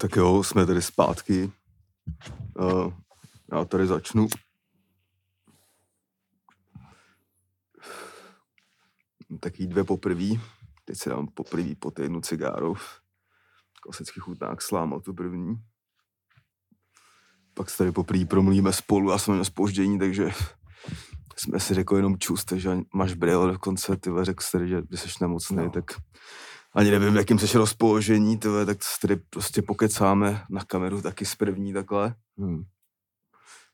Tak jo, jsme tady zpátky. Uh, já tady začnu. Taký dvě poprví. Teď si dám poprví po týdnu cigáru. Klasický chutnák sláma tu první. Pak se tady poprvé promluvíme spolu a jsme na spoždění, takže jsme si řekli jenom čus, že máš brýle dokonce, ty řekl jsi, že jsi nemocný, no. tak ani nevím, jakým jsi rozpoložení, tyhle, tak tady prostě pokecáme na kameru taky z první takhle. Hmm.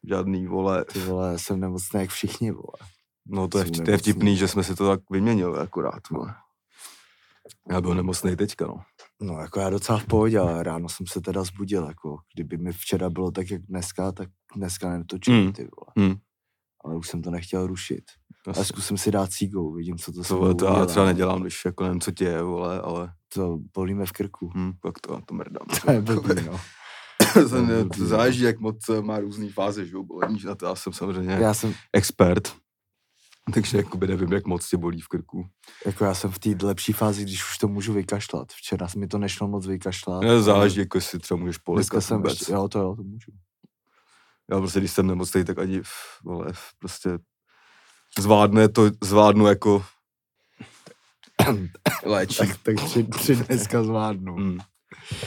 Žádný, vole. Ty vole, jsem nemocný jak všichni, vole. No to je, to je vtipný, že jsme si to tak vyměnili akorát, vole. Já byl nemocný teďka, no. No, jako já docela v pohodě, ale ráno jsem se teda zbudil, jako kdyby mi včera bylo tak, jak dneska, tak dneska netočím, mm. ty vole. Mm. Ale už jsem to nechtěl rušit. Asi. A zkusím si dát cígou, vidím, co to, to se To já třeba nedělám, když jako nevím, co tě je, vole, ale... To bolíme v krku. Hmm, pak to, to mrdám. To je blbý, no. to, to záleží, jak moc má různý fáze, že jo, bolení, na to já jsem samozřejmě já jsem... expert. Takže jakoby nevím, jak moc tě bolí v krku. Jako já jsem v té lepší fázi, když už to můžu vykašlat. Včera mi to nešlo moc vykašlat. Ne, záleží, jako jestli třeba můžeš polikat jsem ještě, jo, to jo, to můžu. Já prostě, když jsem nemocný, tak ani, vole, prostě zvládne to, zvládnu jako léčit. tak, tak tři, tři dneska zvládnu. Hmm.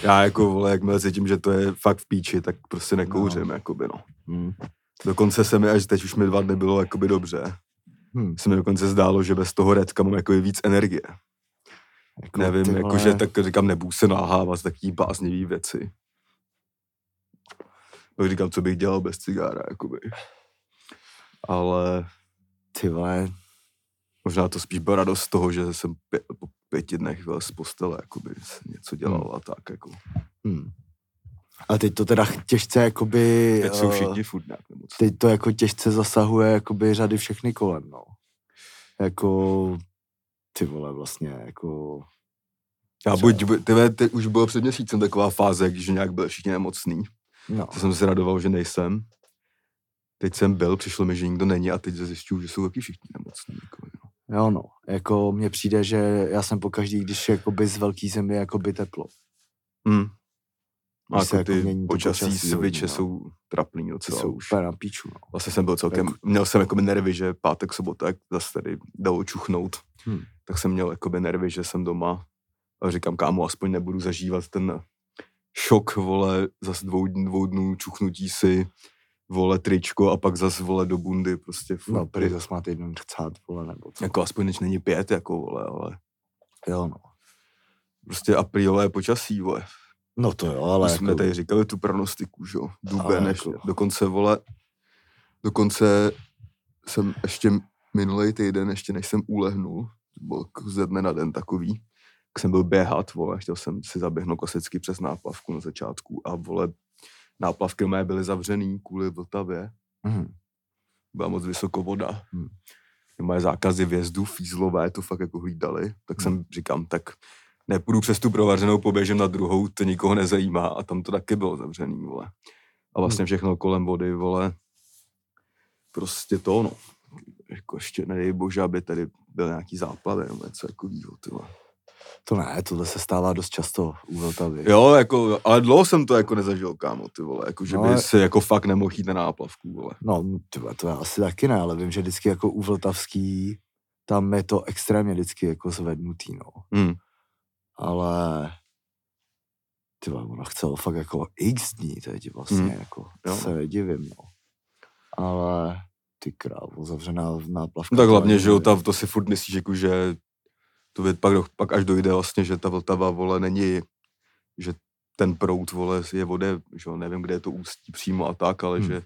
Já jako, vole, jakmile cítím, že to je fakt v píči, tak prostě nekouřím, no. jakoby, no. Hmm. Dokonce se mi, až teď už mi dva dny bylo jakoby dobře. Hmm. Se mi dokonce zdálo, že bez toho redka mám jakoby víc energie. Jako Nevím, jakože tak říkám, nebudu se nahávat taký bláznivý věci. Tak říkám, co bych dělal bez cigára, jakoby. Ale ty vole. Možná to spíš byla radost z toho, že jsem pě, po pěti dnech z postele jakoby něco dělal hmm. a tak jako. Hmm. A teď to teda těžce jakoby... Teď jsou eh, všichni furt nějak nemoc. Teď to jako těžce zasahuje jakoby řady všechny kolem, no. Jako ty vole vlastně, jako... Já buď, ty, ty, už bylo před měsícem taková fáze, když nějak byl všichni nemocný. No. To jsem se radoval, že nejsem teď jsem byl, přišlo mi, že nikdo není a teď zjišťuju, že jsou taky všichni nemocní. Jako, jo. jo no, jako mně přijde, že já jsem po každý, když jakoby z velký zemi jakoby teplo. Hmm. A jako ty jako počasí, počasí sviče no. jsou trapný docela jsou už. na píču, no. Vlastně jsem byl celkem, tak. měl jsem jako nervy, že pátek, sobota, jak zase tady dalo čuchnout, hmm. tak jsem měl jako nervy, že jsem doma a říkám, kámo, aspoň nebudu zažívat ten šok, vole, zase dvou, dvou dnů čuchnutí si vole tričko a pak zase vole do bundy prostě. Furt. No, prý zase máte jednou chcát, vole, nebo co. Jako aspoň než není pět, jako vole, ale. Jo, no. Prostě aprílové počasí, vole. No to jo, ale. Jsme jako... tady říkali tu pronostiku, že jo. Duben, než jako... dokonce, vole, dokonce jsem ještě minulý týden, ještě než jsem ulehnul, byl ze dne na den takový, jak jsem byl běhat, vole, chtěl jsem si zaběhnout klasicky přes náplavku na začátku a vole, náplavky mé byly zavřený kvůli Vltavě. Mm. Byla moc vysoko voda. Mm. Moje zákazy vjezdu, fízlové to fakt jako hlídali. Tak mm. jsem říkám, tak nepůjdu přes tu provařenou, poběžím na druhou, to nikoho nezajímá a tam to taky bylo zavřený, vole. A vlastně hmm. všechno kolem vody, vole, prostě to, no. Jako ještě nedej bože, aby tady byl nějaký záplavy nebo něco takového, ty vole. To ne, tohle se stává dost často u Vltavy. Jo, jako, ale dlouho jsem to jako nezažil, kámo, ty vole, jako, že no, by si jako fakt nemohl jít na náplavku, vole. No, ty vole, to já asi taky ne, ale vím, že vždycky jako u Vltavský, tam je to extrémně vždycky jako zvednutý, no. Hmm. Ale ty vole, ona chcelo fakt jako x dní teď vlastně, hmm. jako, jo. se nedivím, no. Ale ty krávo, zavřená náplavka. No, tak hlavně, že jo, to si furt myslíš, jako, že to věd, pak, pak až dojde vlastně, že ta Vltava, vole, není, že ten prout, vole, je vode, že nevím, kde je to ústí přímo a tak, ale hmm. že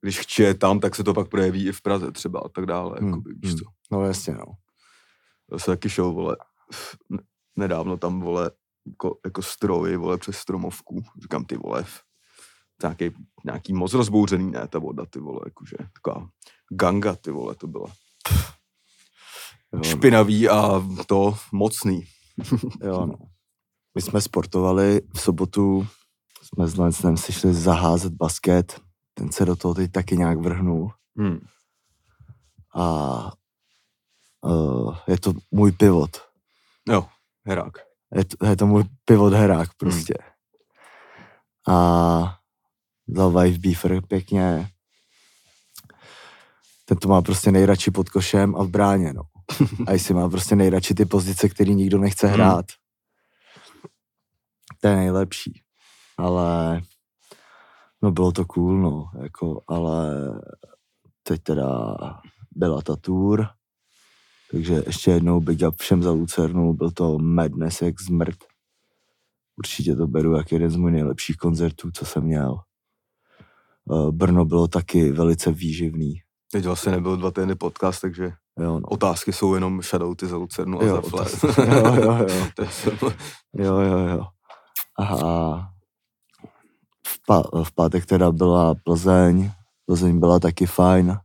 když chče tam, tak se to pak projeví i v Praze třeba a tak dále, hmm. jakoby, víš co. No jasně, no. To se taky šel, vole, nedávno tam, vole, jako, jako stroj, vole, přes stromovku, říkám, ty vole, nějaký, nějaký moc rozbouřený, ne, ta voda, ty vole, jakože, taková ganga, ty vole, to byla. Jo, špinavý a to mocný. jo, no. My jsme sportovali v sobotu, jsme s Lencnem si šli zaházet basket, ten se do toho teď taky nějak vrhnul. Hmm. A uh, je to můj pivot. Jo, herák. Je to, je to můj pivot herák prostě. Hmm. a dal wife beaver pěkně. Ten to má prostě nejradši pod košem a v bráně, no. A jestli má prostě nejradši ty pozice, který nikdo nechce hmm. hrát. To je nejlepší. Ale no bylo to cool, no, jako, ale teď teda byla ta tour, takže ještě jednou big up všem za Lucernu, byl to madness jak zmrt. Určitě to beru jak jeden z mojich nejlepších koncertů, co jsem měl. Eh, Brno bylo taky velice výživný. Teď vlastně nebyl dva týdny podcast, takže jo, no. otázky jsou jenom shoutouty za Lucernu a jo, za Fle. jo, jo, jo. jo, jo, jo. Aha. V, pá- v pátek teda byla Plzeň. Plzeň byla taky fajn.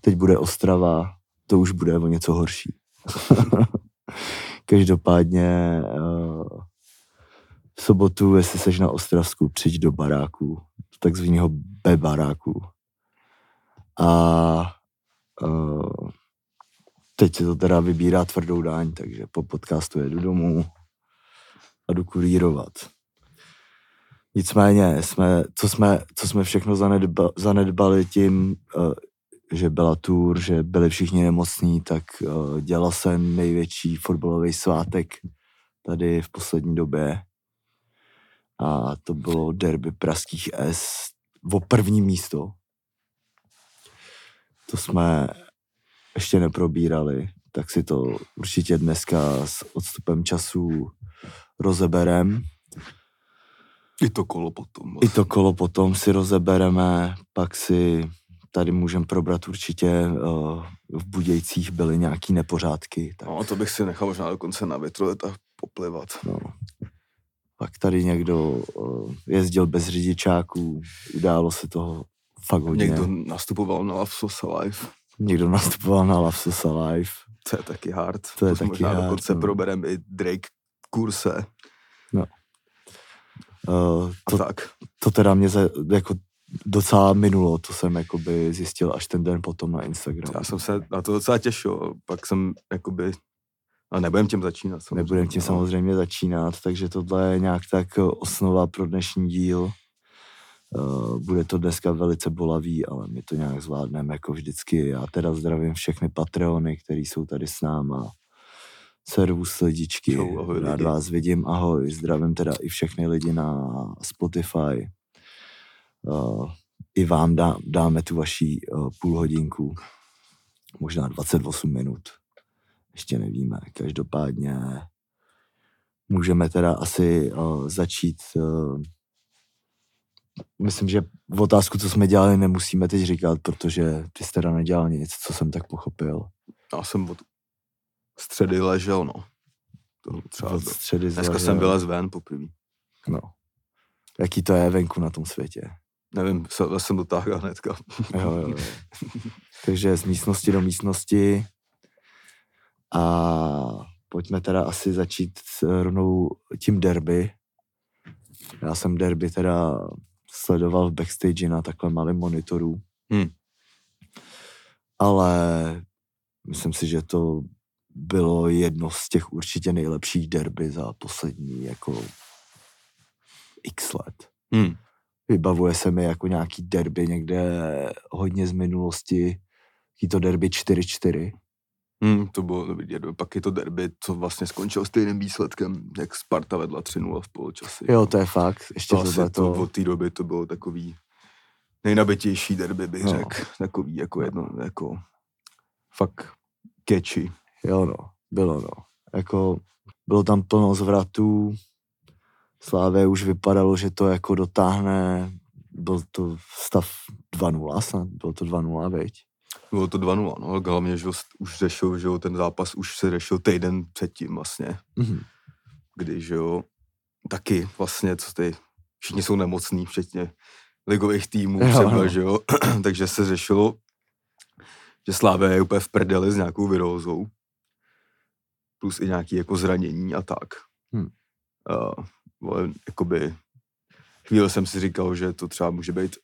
Teď bude Ostrava. To už bude o něco horší. Každopádně uh, v sobotu, jestli seš na Ostravsku, přijď do baráku, takzvaného B baráku. A teď se to teda vybírá tvrdou daň, takže po podcastu jedu domů a jdu kurírovat. Nicméně, jsme, co, jsme, co jsme všechno zanedba, zanedbali tím, uh, že byla tour, že byli všichni nemocní, tak uh, dělal jsem největší fotbalový svátek tady v poslední době a to bylo derby pražských S o první místo. To jsme ještě neprobírali, tak si to určitě dneska s odstupem času rozeberem. I to kolo potom. Vlastně. I to kolo potom si rozebereme, pak si tady můžeme probrat určitě, uh, v Budějcích byly nějaký nepořádky. Tak... No, to bych si nechal možná dokonce na větru a poplivat. No, pak tady někdo uh, jezdil bez řidičáků, událo se toho fakt hodně. Někdo nastupoval na Lavsos Alive. Někdo nastupoval na Lavsos Alive. To je taky hard. To je to taky možná hard. dokonce no. probereme i Drake kurse. No. Uh, to, tak. to teda mě za, jako docela minulo, to jsem jakoby zjistil až ten den potom na Instagramu. Já jsem se na to docela těšil, pak jsem jakoby a nebudem tím začínat. Nebudem tím samozřejmě začínat, takže tohle je nějak tak osnova pro dnešní díl. Uh, bude to dneska velice bolavý, ale my to nějak zvládneme jako vždycky. Já teda zdravím všechny Patreony, který jsou tady s náma. Servus lidičky, Čau, ahoj, rád lidi. vás vidím, ahoj. Zdravím teda i všechny lidi na Spotify. Uh, I vám dá, dáme tu vaší uh, půl hodinku, možná 28 minut ještě nevíme. Každopádně můžeme teda asi uh, začít. Uh, myslím, že v otázku, co jsme dělali, nemusíme teď říkat, protože ty jsi teda nedělal nic, co jsem tak pochopil. Já jsem od středy ležel, no. To třeba Od středy Dneska zležel. jsem vylez ven poprvé. No. Jaký to je venku na tom světě. Nevím, se, jsem dotáhl hnedka. Jo, jo, jo. Takže z místnosti do místnosti. A pojďme teda asi začít s rovnou tím derby. Já jsem derby teda sledoval v backstage na takhle malém monitoru. Hmm. Ale myslím si, že to bylo jedno z těch určitě nejlepších derby za poslední jako x let. Hmm. Vybavuje se mi jako nějaký derby někde hodně z minulosti, to derby 4-4. Hmm, to bylo dobrý derby. Pak je to derby, co vlastně skončilo stejným výsledkem, jak Sparta vedla 3-0 v poločase. Jo, to je fakt. Ještě to to, to, od té doby to bylo takový nejnabitější derby, bych no. řekl. Takový jako jedno, jako fakt catchy. Jo, no, bylo, no. Jako, bylo tam plno zvratů, Slávě už vypadalo, že to jako dotáhne, byl to stav 2-0 snad, bylo to 2-0, veď? Bylo to 2-0, no, hlavně, že už řešil, že jo, ten zápas už se řešil týden předtím vlastně, Mhm. kdy, že jo, taky vlastně, co ty, všichni jsou nemocní, včetně ligových týmů Jo, třeba, no. že jo, takže se řešilo, že Slávě je úplně v prdeli s nějakou virózou, plus i nějaký jako zranění a tak. Hmm. Uh, jakoby, chvíli jsem si říkal, že to třeba může být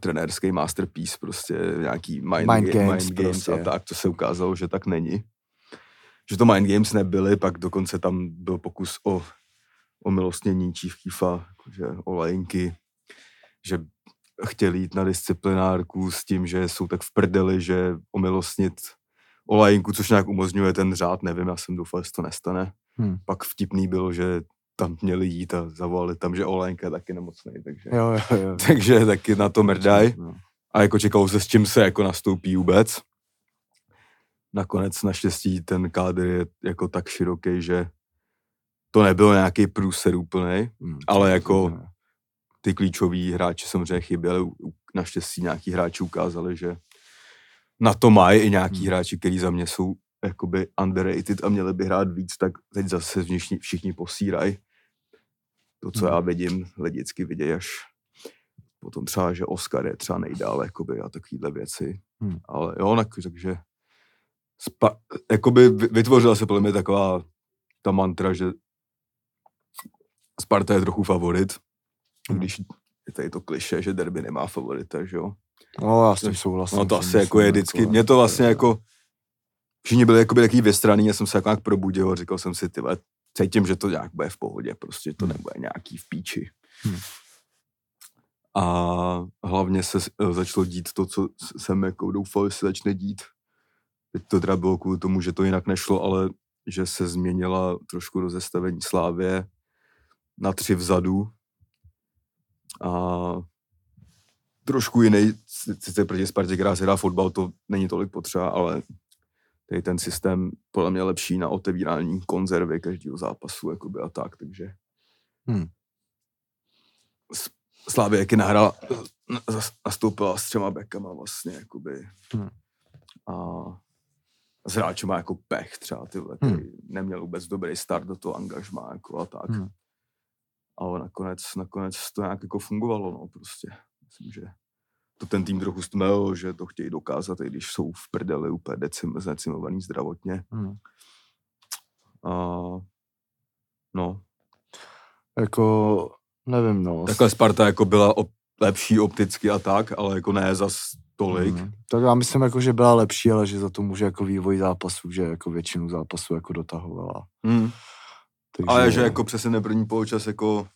trenérský masterpiece, prostě nějaký mind, Mind ga- games mind games prostě. a tak, to se ukázalo, že tak není. Že to mind games nebyly, pak dokonce tam byl pokus o omilostnění Čívkýfa, že olejnky, že chtěli jít na disciplinárku s tím, že jsou tak v prdeli, že omilostnit olajinku, což nějak umožňuje ten řád, nevím, já jsem doufal, že to nestane. Hmm. Pak vtipný bylo, že tam měli jít a zavolali tam, že Olajnka je taky nemocný, takže, jo, jo, jo. takže taky na to mrdaj. No. A jako čekalo se, s čím se jako nastoupí vůbec. Nakonec naštěstí ten kádr je jako tak široký, že to nebylo nějaký průser úplný, hmm, ale jako ty klíčoví hráči samozřejmě chyběli. Naštěstí nějaký hráči ukázali, že na to mají i nějaký hmm. hráči, kteří za mě jsou jakoby underrated a měli by hrát víc, tak teď zase všichni, všichni posírají. To, co já vidím, lidi vždycky vidějí až potom třeba, že Oscar je třeba nejdál jakoby, a takovýhle věci. Hmm. Ale jo, tak, takže spa, jakoby vytvořila se podle mě taková ta mantra, že Sparta je trochu favorit, hmm. když je tady to kliše, že derby nemá favorita, že jo. No, já s tím souhlasím. No to asi jako je vždycky, mě to vlastně jako, všichni byli jako takový vystraný, já jsem se jako nějak probudil a říkal jsem si, ty cítím, že to nějak bude v pohodě, prostě to hmm. nebude nějaký v píči. Hmm. A hlavně se e, začalo dít to, co jsem jako doufal, že se začne dít. Teď to teda bylo kvůli tomu, že to jinak nešlo, ale že se změnila trošku rozestavení Slávě na tři vzadu. A trošku jiný, sice proti Spartě, která se hrá fotbal, to není tolik potřeba, ale tady ten systém podle mě lepší na otevírání konzervy každého zápasu jakoby a tak, takže hmm. Slávě jaký nahrál, nastoupila s třema bekama vlastně, jakoby. Hmm. A s hráčem má jako pech třeba, ty hmm. neměl vůbec dobrý start do toho angažma, jako a tak. Hmm. Ale nakonec, nakonec to nějak jako fungovalo, no, prostě. Myslím, že to ten tým trochu stmel, že to chtějí dokázat, i když jsou v prdeli úplně decim, zdecimovaný zdravotně. Hmm. A, no. Jako, nevím, no. Takhle Sparta jako byla op, lepší opticky a tak, ale jako ne za tolik. Hmm. Tak já myslím, jako, že byla lepší, ale že za to může jako vývoj zápasů, že jako většinu zápasů jako dotahovala. Hmm. Takže... Ale že jako přesně neprvní poločas jako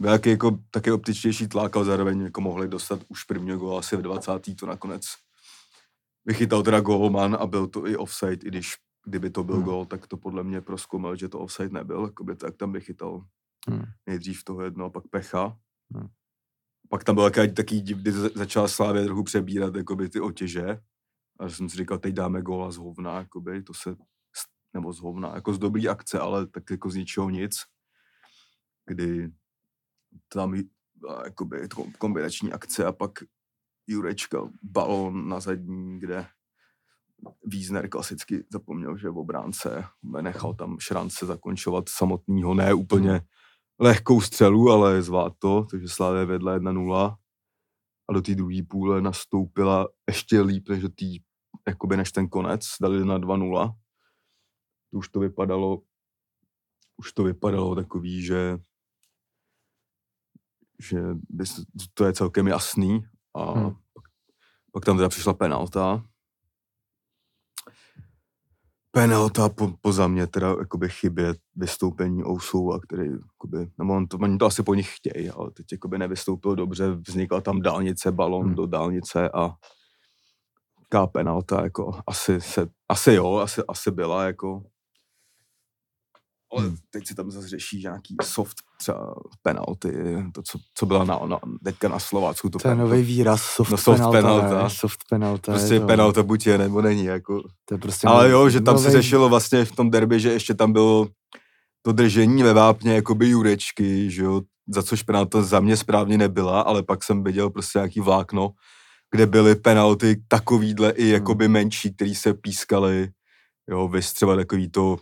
byl jaký jako taky optičtější tlak, ale zároveň jako mohli dostat už prvního góla asi v 20. to nakonec vychytal teda gólman a byl to i offside, i když kdyby to byl hmm. gól, tak to podle mě proskoumel, že to offside nebyl, jakoby tak tam vychytal hmm. nejdřív toho jedno, pak pecha. Hmm. Pak tam byl takový, taký div, kdy začala Slávě trochu přebírat jakoby, ty otěže. A jsem si říkal, teď dáme góla z hovna, jakoby, to se, nebo z hovna, jako z dobrý akce, ale tak jako z ničeho nic. Kdy tam jakoby kombinační akce a pak Jurečka balón na zadní, kde Wiesner klasicky zapomněl, že v obránce nechal tam šrance zakončovat samotného, ne úplně lehkou střelu, ale zvlád to, takže Slávě vedla 1-0 a do té druhé půle nastoupila ještě líp než do té, jakoby než ten konec, dali na 2-0. Už to vypadalo, už to vypadalo takový, že že to je celkem jasný a hmm. pak, pak tam teda přišla penalta. Penalta po, poza mě teda jakoby chybě vystoupení Ousou, a který, jakoby, nebo on to, oni to asi po nich chtějí, ale teď jakoby nevystoupil dobře, vznikla tam dálnice, balon hmm. do dálnice a taká penalta, jako asi, se, asi jo, asi, asi byla, jako ale hmm. teď si tam zase řeší nějaký soft třeba penalty, to, co, co byla na, na, teďka na Slovácku. To, to je nový výraz, soft, no, soft penalta. penalta. Soft penalta. Prostě je to... penalta buď je, nebo není. Jako. To je prostě Ale jo, že tam nový... se řešilo vlastně v tom derby, že ještě tam bylo to držení ve vápně jakoby jurečky, že jo, za což penalta za mě správně nebyla, ale pak jsem viděl prostě nějaký vlákno, kde byly penalty takovýhle i hmm. jakoby menší, který se pískaly, jo, vys třeba takový to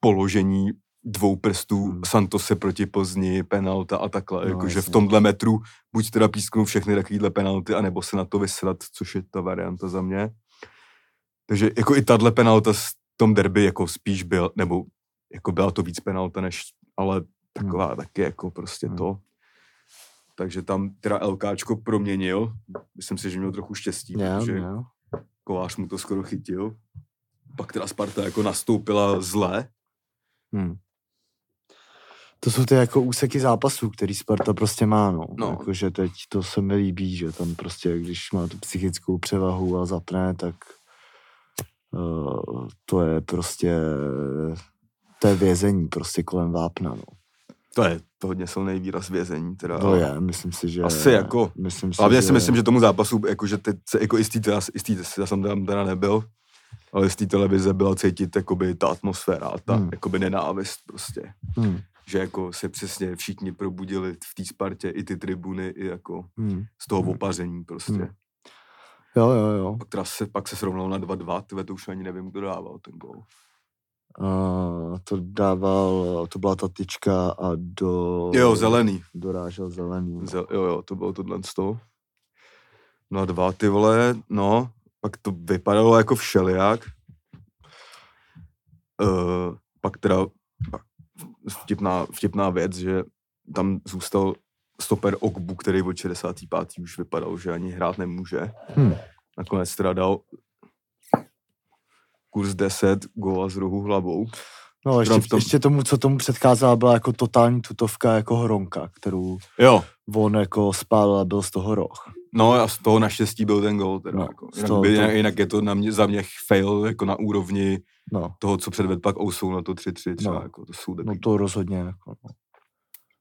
položení dvou prstů hmm. Santose proti Plzni, penalta a takhle, no, jakože v tomhle metru buď teda písknou všechny takovýhle penalty, anebo se na to vysrat, což je ta varianta za mě. Takže jako i tahle penalta v tom derby jako spíš byl, nebo jako byla to víc penalta, než, ale taková hmm. taky jako prostě hmm. to. Takže tam teda LKčko proměnil. Myslím si, že měl trochu štěstí, yeah, protože yeah. Kovář mu to skoro chytil. Pak teda Sparta jako nastoupila zle, Hmm. To jsou ty jako úseky zápasů, který Sparta prostě má, no. no. Jakože teď to se mi líbí, že tam prostě, když má tu psychickou převahu a zapne, tak uh, to je prostě, to je vězení prostě kolem vápna, no. To je to hodně silný výraz vězení. Teda, to je, myslím si, že... Asi jako, myslím si, hlavně že... si myslím, že tomu zápasu, jakože teď se, jako jistý, teda, jistý, já jsem tam teda nebyl, ale z té televize byla cítit jakoby ta atmosféra, ta hmm. jakoby nenávist prostě. Hmm. Že jako se přesně všichni probudili v té Spartě, i ty tribuny, i jako hmm. z toho hmm. opaření prostě. Hmm. Jo, jo, jo. Pak, se, pak se srovnal na 2-2, tyhle to už ani nevím, kdo dával ten gol. Uh, to dával, to byla ta tyčka a do... Jo, zelený. Dorážel zelený. No. Zel, jo, jo, to bylo tohle z toho. No a dva, ty vole, no, pak to vypadalo jako všelijak. Uh, pak teda vtipná, vtipná věc, že tam zůstal stoper Ogbu, který od 65. už vypadal, že ani hrát nemůže. Hmm. Nakonec teda dal kurz 10 góla z rohu hlavou. No ještě, tom... ještě tomu, co tomu předcházela, byla jako totální tutovka jako hronka, kterou jo. on jako spálil a byl z toho roh. No a z toho naštěstí byl ten gol. Teda, no, jako. jinak, toho, by, jinak, jinak, je to na mě, za mě fail jako na úrovni no. toho, co předved pak Ousou na to 3-3 třeba. No. Jako, to jsou taky... No to rozhodně. Jako, no.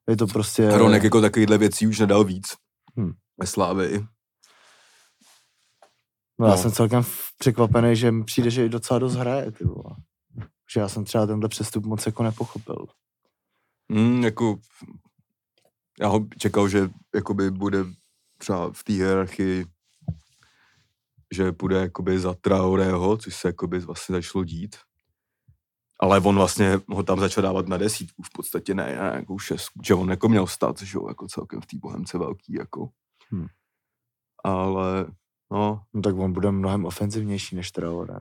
Je to prostě... Hronek jako takovýhle věcí už nedal víc. Hmm. Ve Slávii. No, no, já jsem celkem překvapený, že mi přijde, že i docela dost hraje, ty vole. Že já jsem třeba tenhle přestup moc jako nepochopil. Mm, jako, já ho čekal, že jakoby bude třeba v té hierarchii, že půjde jakoby za Traorého, což se jakoby vlastně začalo dít. Ale on vlastně ho tam začal dávat na desítku, v podstatě ne, ne jako šestku, že on jako měl stát, že jo, jako celkem v té bohemce velký, jako. Hmm. Ale No. no. tak on bude mnohem ofenzivnější než Traore.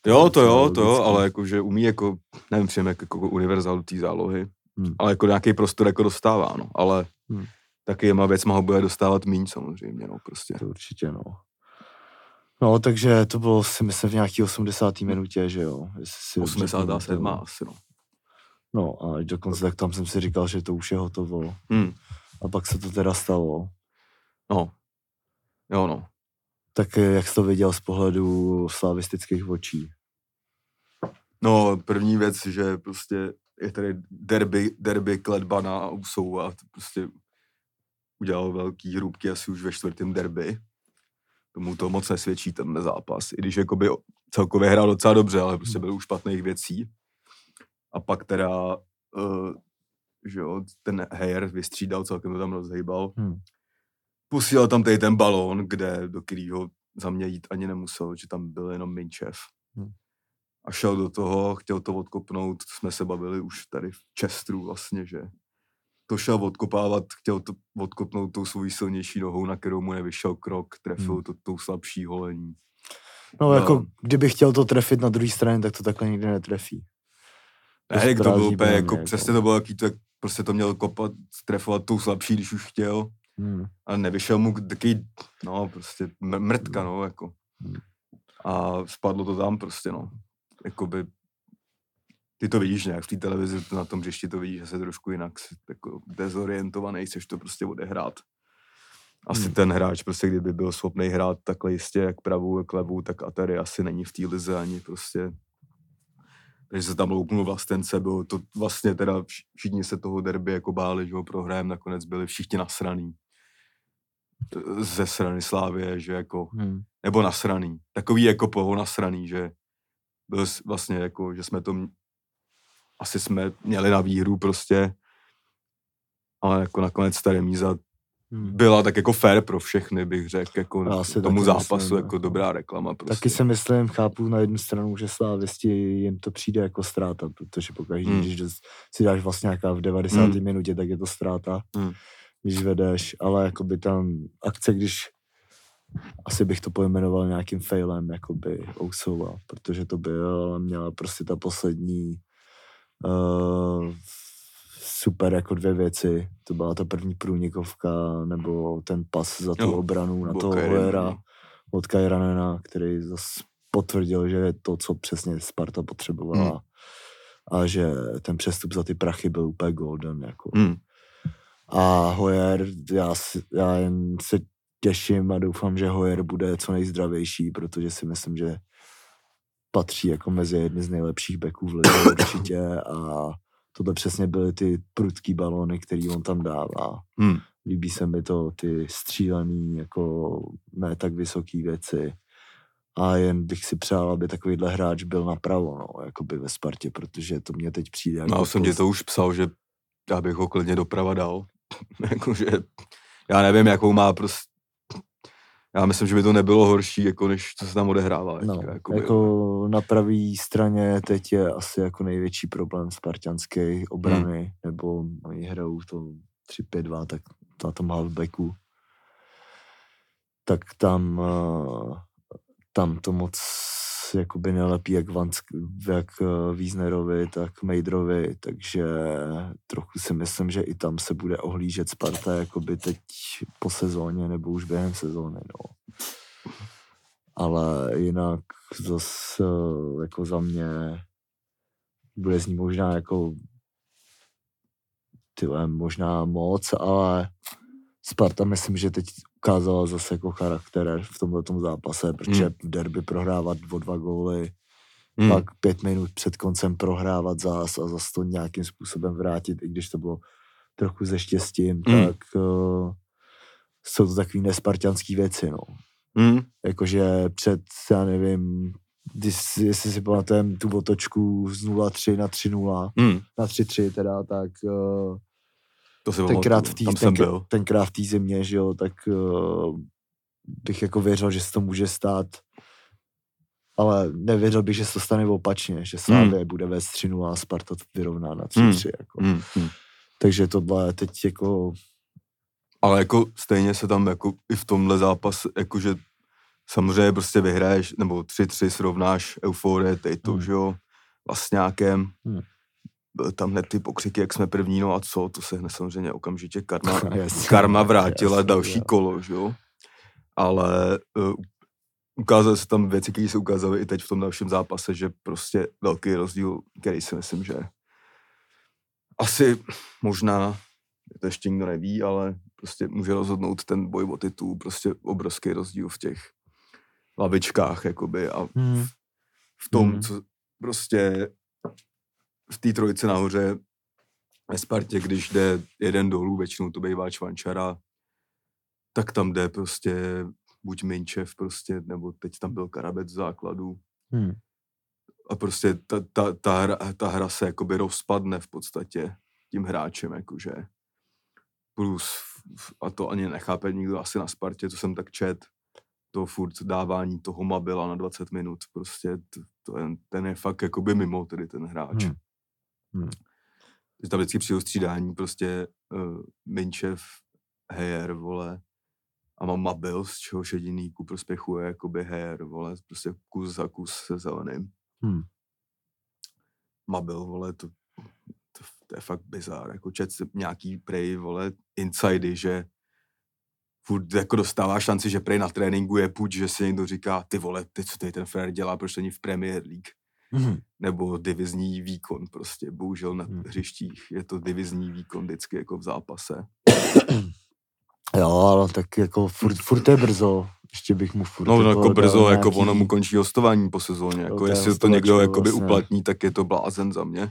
To jo, to jo, to jo, ale jakože umí jako, nevím, přijeme jako, jako univerzál té zálohy, hmm. ale jako nějaký prostor jako dostává, no, ale hmm. Taky má věc ho bude dostávat míň samozřejmě, no, prostě. To určitě, no. No, takže to bylo si myslím v nějaký 80. minutě, že jo. 87. asi, no. No a dokonce tak tam jsem si říkal, že to už je hotovo. Hmm. A pak se to teda stalo. No. Jo, no. Tak jak jsi to viděl z pohledu slavistických očí? No, první věc, že prostě je tady derby, derby Kledbana a Usou a prostě udělal velký hrubky asi už ve čtvrtém derby. Tomu to moc nesvědčí ten zápas. I když jakoby celkově hrál docela dobře, ale prostě byl už špatných věcí. A pak teda, uh, že jo, ten Heyer vystřídal, celkem to tam rozhejbal. Hmm posílal tam tady ten balón, kde, do kterého za mě jít ani nemusel, že tam byl jenom Minčev. Hmm. A šel do toho, chtěl to odkopnout, jsme se bavili už tady v Čestru vlastně, že to šel odkopávat, chtěl to odkopnout tou svou silnější nohou, na kterou mu nevyšel krok, trefil hmm. to tou slabší holení. No, no jako kdyby chtěl to trefit na druhé straně, tak to takhle nikdy netrefí. Ne, to bylo úplně, jako, jako, přesně to bylo jaký to, jak prostě to měl kopat, trefovat tou slabší, když už chtěl. Hmm. A nevyšel mu takový, no, prostě mrtka, no, jako. Hmm. A spadlo to tam prostě, no. Jakoby, ty to vidíš nějak v té televizi, na tom hřišti to vidíš asi trošku jinak, jako dezorientovaný, chceš to prostě odehrát. Asi hmm. ten hráč, prostě kdyby byl schopný hrát takhle jistě, jak pravou, jak levou, tak Atari asi není v té lize ani prostě takže se tam loupnul vlastence, bylo to vlastně teda všichni se toho derby jako báli, že ho prohrajem, nakonec byli všichni nasraný ze strany Slávě, že jako, hmm. nebo nasraný, takový jako poho nasraný, že byl vlastně jako, že jsme to, asi jsme měli na výhru prostě, ale jako nakonec ta remíza hmm. byla tak jako fair pro všechny, bych řekl, jako Asi tomu zápasu, myslím, jako no. dobrá reklama. Prostě. Taky si myslím, chápu na jednu stranu, že Slávisti jim to přijde jako ztráta, protože pokaždé, hmm. když si dáš vlastně nějaká v 90. Hmm. minutě, tak je to ztráta. Hmm když vedeš, ale jakoby tam akce, když asi bych to pojmenoval nějakým failem, jakoby Ousova, protože to byl, měla prostě ta poslední uh, super jako dvě věci. To byla ta první průnikovka, nebo ten pas za tu jo, obranu na toho Hoera no. od Kajranena, který zase potvrdil, že je to, co přesně Sparta potřebovala. Hmm. a že ten přestup za ty prachy byl úplně golden. Jako. Hmm. A Hoyer, já, já jen se těším a doufám, že Hoyer bude co nejzdravější, protože si myslím, že patří jako mezi jedny z nejlepších backů v lize určitě a tohle přesně byly ty prudký balony, který on tam dává. Hmm. Líbí se mi to, ty střílený, jako ne tak vysoký věci. A jen bych si přál, aby takovýhle hráč byl napravo, no, jako by ve Spartě, protože to mě teď přijde. Jako no, jsem ti to už psal, že já bych ho klidně doprava dal. Jakože, já nevím, jakou má prostě já myslím, že by to nebylo horší, jako než co se tam odehrává. No, jako, jako na pravé straně teď je asi jako největší problém spartianské obrany, hmm. nebo oni hrajou to 3-5-2, tak na tom halfbacku. Tak tam, eh, tam to moc jakoby nelepí jak, Vansk, jak eh, Wiesnerovi, tak Mejdrovi, takže trochu si myslím, že i tam se bude ohlížet Sparta jakoby teď po sezóně nebo už během sezóny, no. Ale jinak zase jako za mě bude z ní možná jako tyhle, možná moc, ale Sparta myslím, že teď ukázala zase jako charakter v tomto zápase, protože hmm. v derby prohrávat o dva góly, hmm. pak pět minut před koncem prohrávat zás a zase to nějakým způsobem vrátit, i když to bylo trochu ze štěstím, hmm. tak uh, jsou to takové nespartianské věci, no. Hmm. Jakože před, já nevím, když, jestli si pamatujeme tu otočku z 0-3 na 3-0, hmm. na 3-3 teda, tak uh, to si tenkrát, v tý, ten, tenkrát v té zimě, že jo, tak uh, bych jako věřil, že se to může stát, ale nevěřil bych, že se to stane opačně, že Slávě hmm. bude ve 3-0 a Sparta vyrovná na 3-3. Hmm. Jako. Hmm. Hmm. Takže tohle teď jako... Ale jako stejně se tam jako i v tomhle zápas, jakože samozřejmě prostě vyhraješ, nebo 3-3 srovnáš euforie, teď to, hmm. že jo, vlastňákem. Hmm tam hned ty pokřiky, jak jsme první, no a co, to se hned samozřejmě okamžitě karma, jasně, karma vrátila jasně, další jo. kolo, že jo. Ale uh, ukázaly se tam věci, které se ukázaly i teď v tom dalším zápase, že prostě velký rozdíl, který si myslím, že asi možná, to ještě nikdo neví, ale prostě může rozhodnout ten boj o titul, prostě obrovský rozdíl v těch lavičkách, jakoby, a hmm. v tom, hmm. co prostě v té trojice nahoře ve Spartě, když jde jeden dolů, většinou to bývá Čvančara, tak tam jde prostě buď Minčev prostě, nebo teď tam byl Karabec v základu. Hmm. A prostě ta, ta, ta, hra, ta hra se jakoby rozpadne v podstatě tím hráčem, jakože. Plus, a to ani nechápe nikdo asi na Spartě, co jsem tak čet, to furt dávání toho Mabila na 20 minut, prostě to, je, ten je fakt jakoby mimo tedy ten hráč. Hmm. Hmm. Že tam vždycky přijde střídání, prostě uh, Minčev, Heyer, vole, a mám Mabil, z čehož jediný ku prospěchu je jakoby Heyer, vole, prostě kus za kus se zeleným. Hmm. Mabil, vole, to, to, to, je fakt bizár, jako čet nějaký prej, vole, insidy, že furt jako dostává šanci, že prej na tréninku je půjč, že si někdo říká, ty vole, ty co tady ten frér dělá, proč není v Premier League mm. nebo divizní výkon prostě. Bohužel na mm. hřištích je to divizní výkon vždycky jako v zápase. Jo, ale tak jako furt, furt je brzo. Ještě bych mu furt No, no jako brzo, nějaký... jako ono mu končí hostování po sezóně. Jako to jestli to někdo jakoby vlastně. uplatní, tak je to blázen za mě.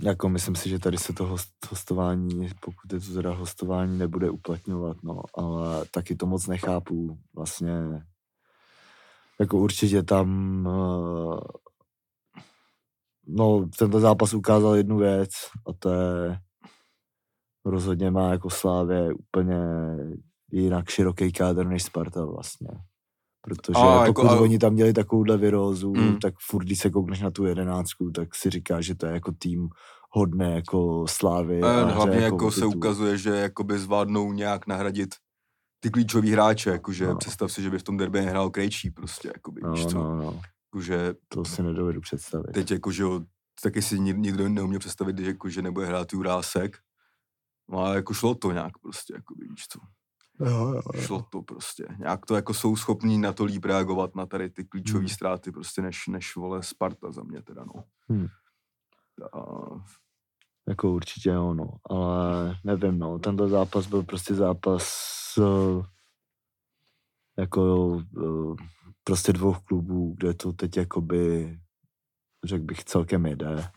Jako myslím si, že tady se to host, hostování, pokud je to teda hostování, nebude uplatňovat, no, ale taky to moc nechápu. Vlastně jako určitě tam eh, no, tento zápas ukázal jednu věc a to je rozhodně má jako Slávě úplně jinak široký kádr než Sparta vlastně. Protože a, pokud jako, oni tam měli takovouhle virózu, mm. tak furt, když se koukneš na tu jedenáctku, tak si říká, že to je jako tým hodné jako Slávy. A hlavně jako, jako se ukazuje, že jakoby zvládnou nějak nahradit ty klíčový hráče, jakože no. představ si, že by v tom derby nehrál Krejčí prostě, jakoby, no, víš co? No, no. Jakože, to si nedovedu představit. Teď jakože taky si nikdo neuměl představit, že, jako, že nebude hrát Jurásek, no ale jako šlo to nějak prostě, jako víš co. Jo, jo, jo. Šlo to prostě. Nějak to jako jsou schopní na to líp reagovat na tady ty klíčové hmm. ztráty prostě než, než vole Sparta za mě teda no. Hmm. A... Jako určitě jo, no. Ale nevím, no. Tento zápas byl prostě zápas uh, jako uh, prostě dvou klubů, kde to teď jakoby řekl bych celkem jede.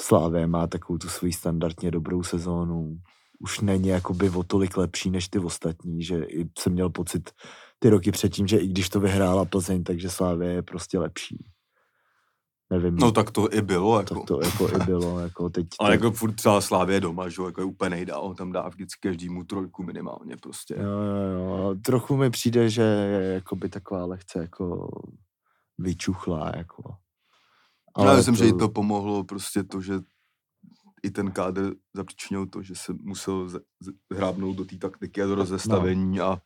Slávě má takovou tu svůj standardně dobrou sezónu. Už není jakoby o tolik lepší než ty ostatní, že i jsem měl pocit ty roky předtím, že i když to vyhrála Plzeň, takže Slávě je prostě lepší. Nevím. No tak to i bylo. Jako. Tak to jako i bylo. Jako teď, Ale teď... jako furt třeba Slávě doma, že jako je úplně nejdá, on tam dá vždycky každému trojku minimálně prostě. Jo, jo, jo. Trochu mi přijde, že je jakoby taková lehce jako vyčuchlá, jako. Ale Já myslím, to... že i to pomohlo prostě to, že i ten kádr zapříčinil to, že se musel hrábnout do té taktiky a do rozestavení no. a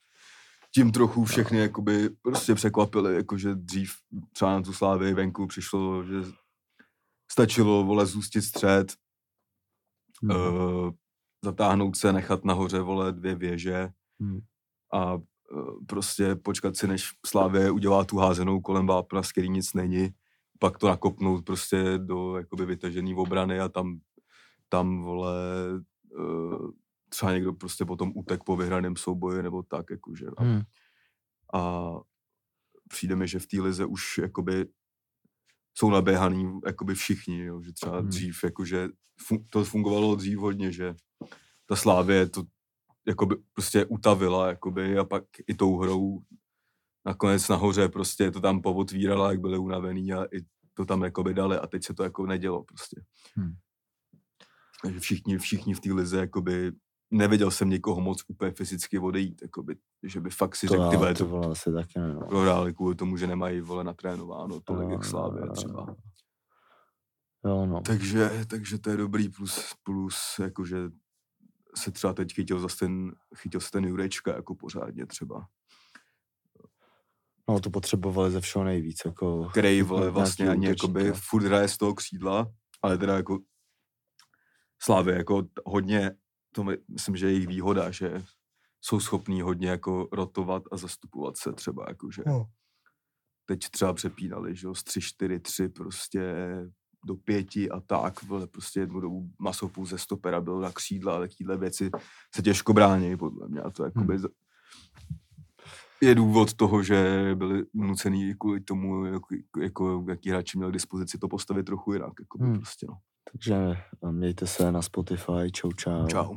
tím trochu všechny jakoby prostě překvapili, jakože dřív třeba na tu slávy venku přišlo, že stačilo vole zůstit střed, mm. uh, zatáhnout se, nechat nahoře vole dvě věže mm. a uh, prostě počkat si, než Slávě udělá tu házenou kolem vápna, z který nic není, pak to nakopnout prostě do jakoby vytažený obrany a tam, tam vole uh, třeba někdo prostě potom utek po vyhraném souboji nebo tak, jakože. Hmm. A přijde mi, že v té lize už jakoby jsou naběhaný jakoby všichni, jo, že třeba hmm. dřív, jakože fun- to fungovalo dřív hodně, že ta Slávě to jakoby prostě utavila, jakoby a pak i tou hrou nakonec nahoře prostě to tam povotvírala, jak byli unavený a i to tam jakoby dali a teď se to jako nedělo prostě. Hmm. Takže všichni, všichni v té lize jakoby neviděl jsem někoho moc úplně fyzicky odejít, jakoby, že by fakt si řekl, ty to, to bylo asi taky, no. prohráli kvůli tomu, že nemají vole natrénováno tolik, no, jak Slávě třeba. Jo, no. Takže, takže to je dobrý plus, plus jakože se třeba teď chytil zase ten, chytil se ten Jurečka jako pořádně třeba. No to potřebovali ze všeho nejvíc, jako... Který, vole, vlastně ani jakoby furt hraje z toho křídla, ale teda jako Slávě jako hodně to myslím, že je jejich výhoda, že jsou schopní hodně jako rotovat a zastupovat se třeba, jakože no. teď třeba přepínali, že jo, z 3, 4, 3 prostě do pěti a tak, vole, prostě jednu dobu masopů ze stopera byl na křídla a takovéhle věci se těžko brání, podle mě, a to jakoby hmm. je důvod toho, že byli nucený kvůli tomu, jako, jako jaký hráči měli k dispozici to postavit trochu jinak, jako hmm. prostě, no. Takže mějte se na Spotify. Čau, čau. Čau.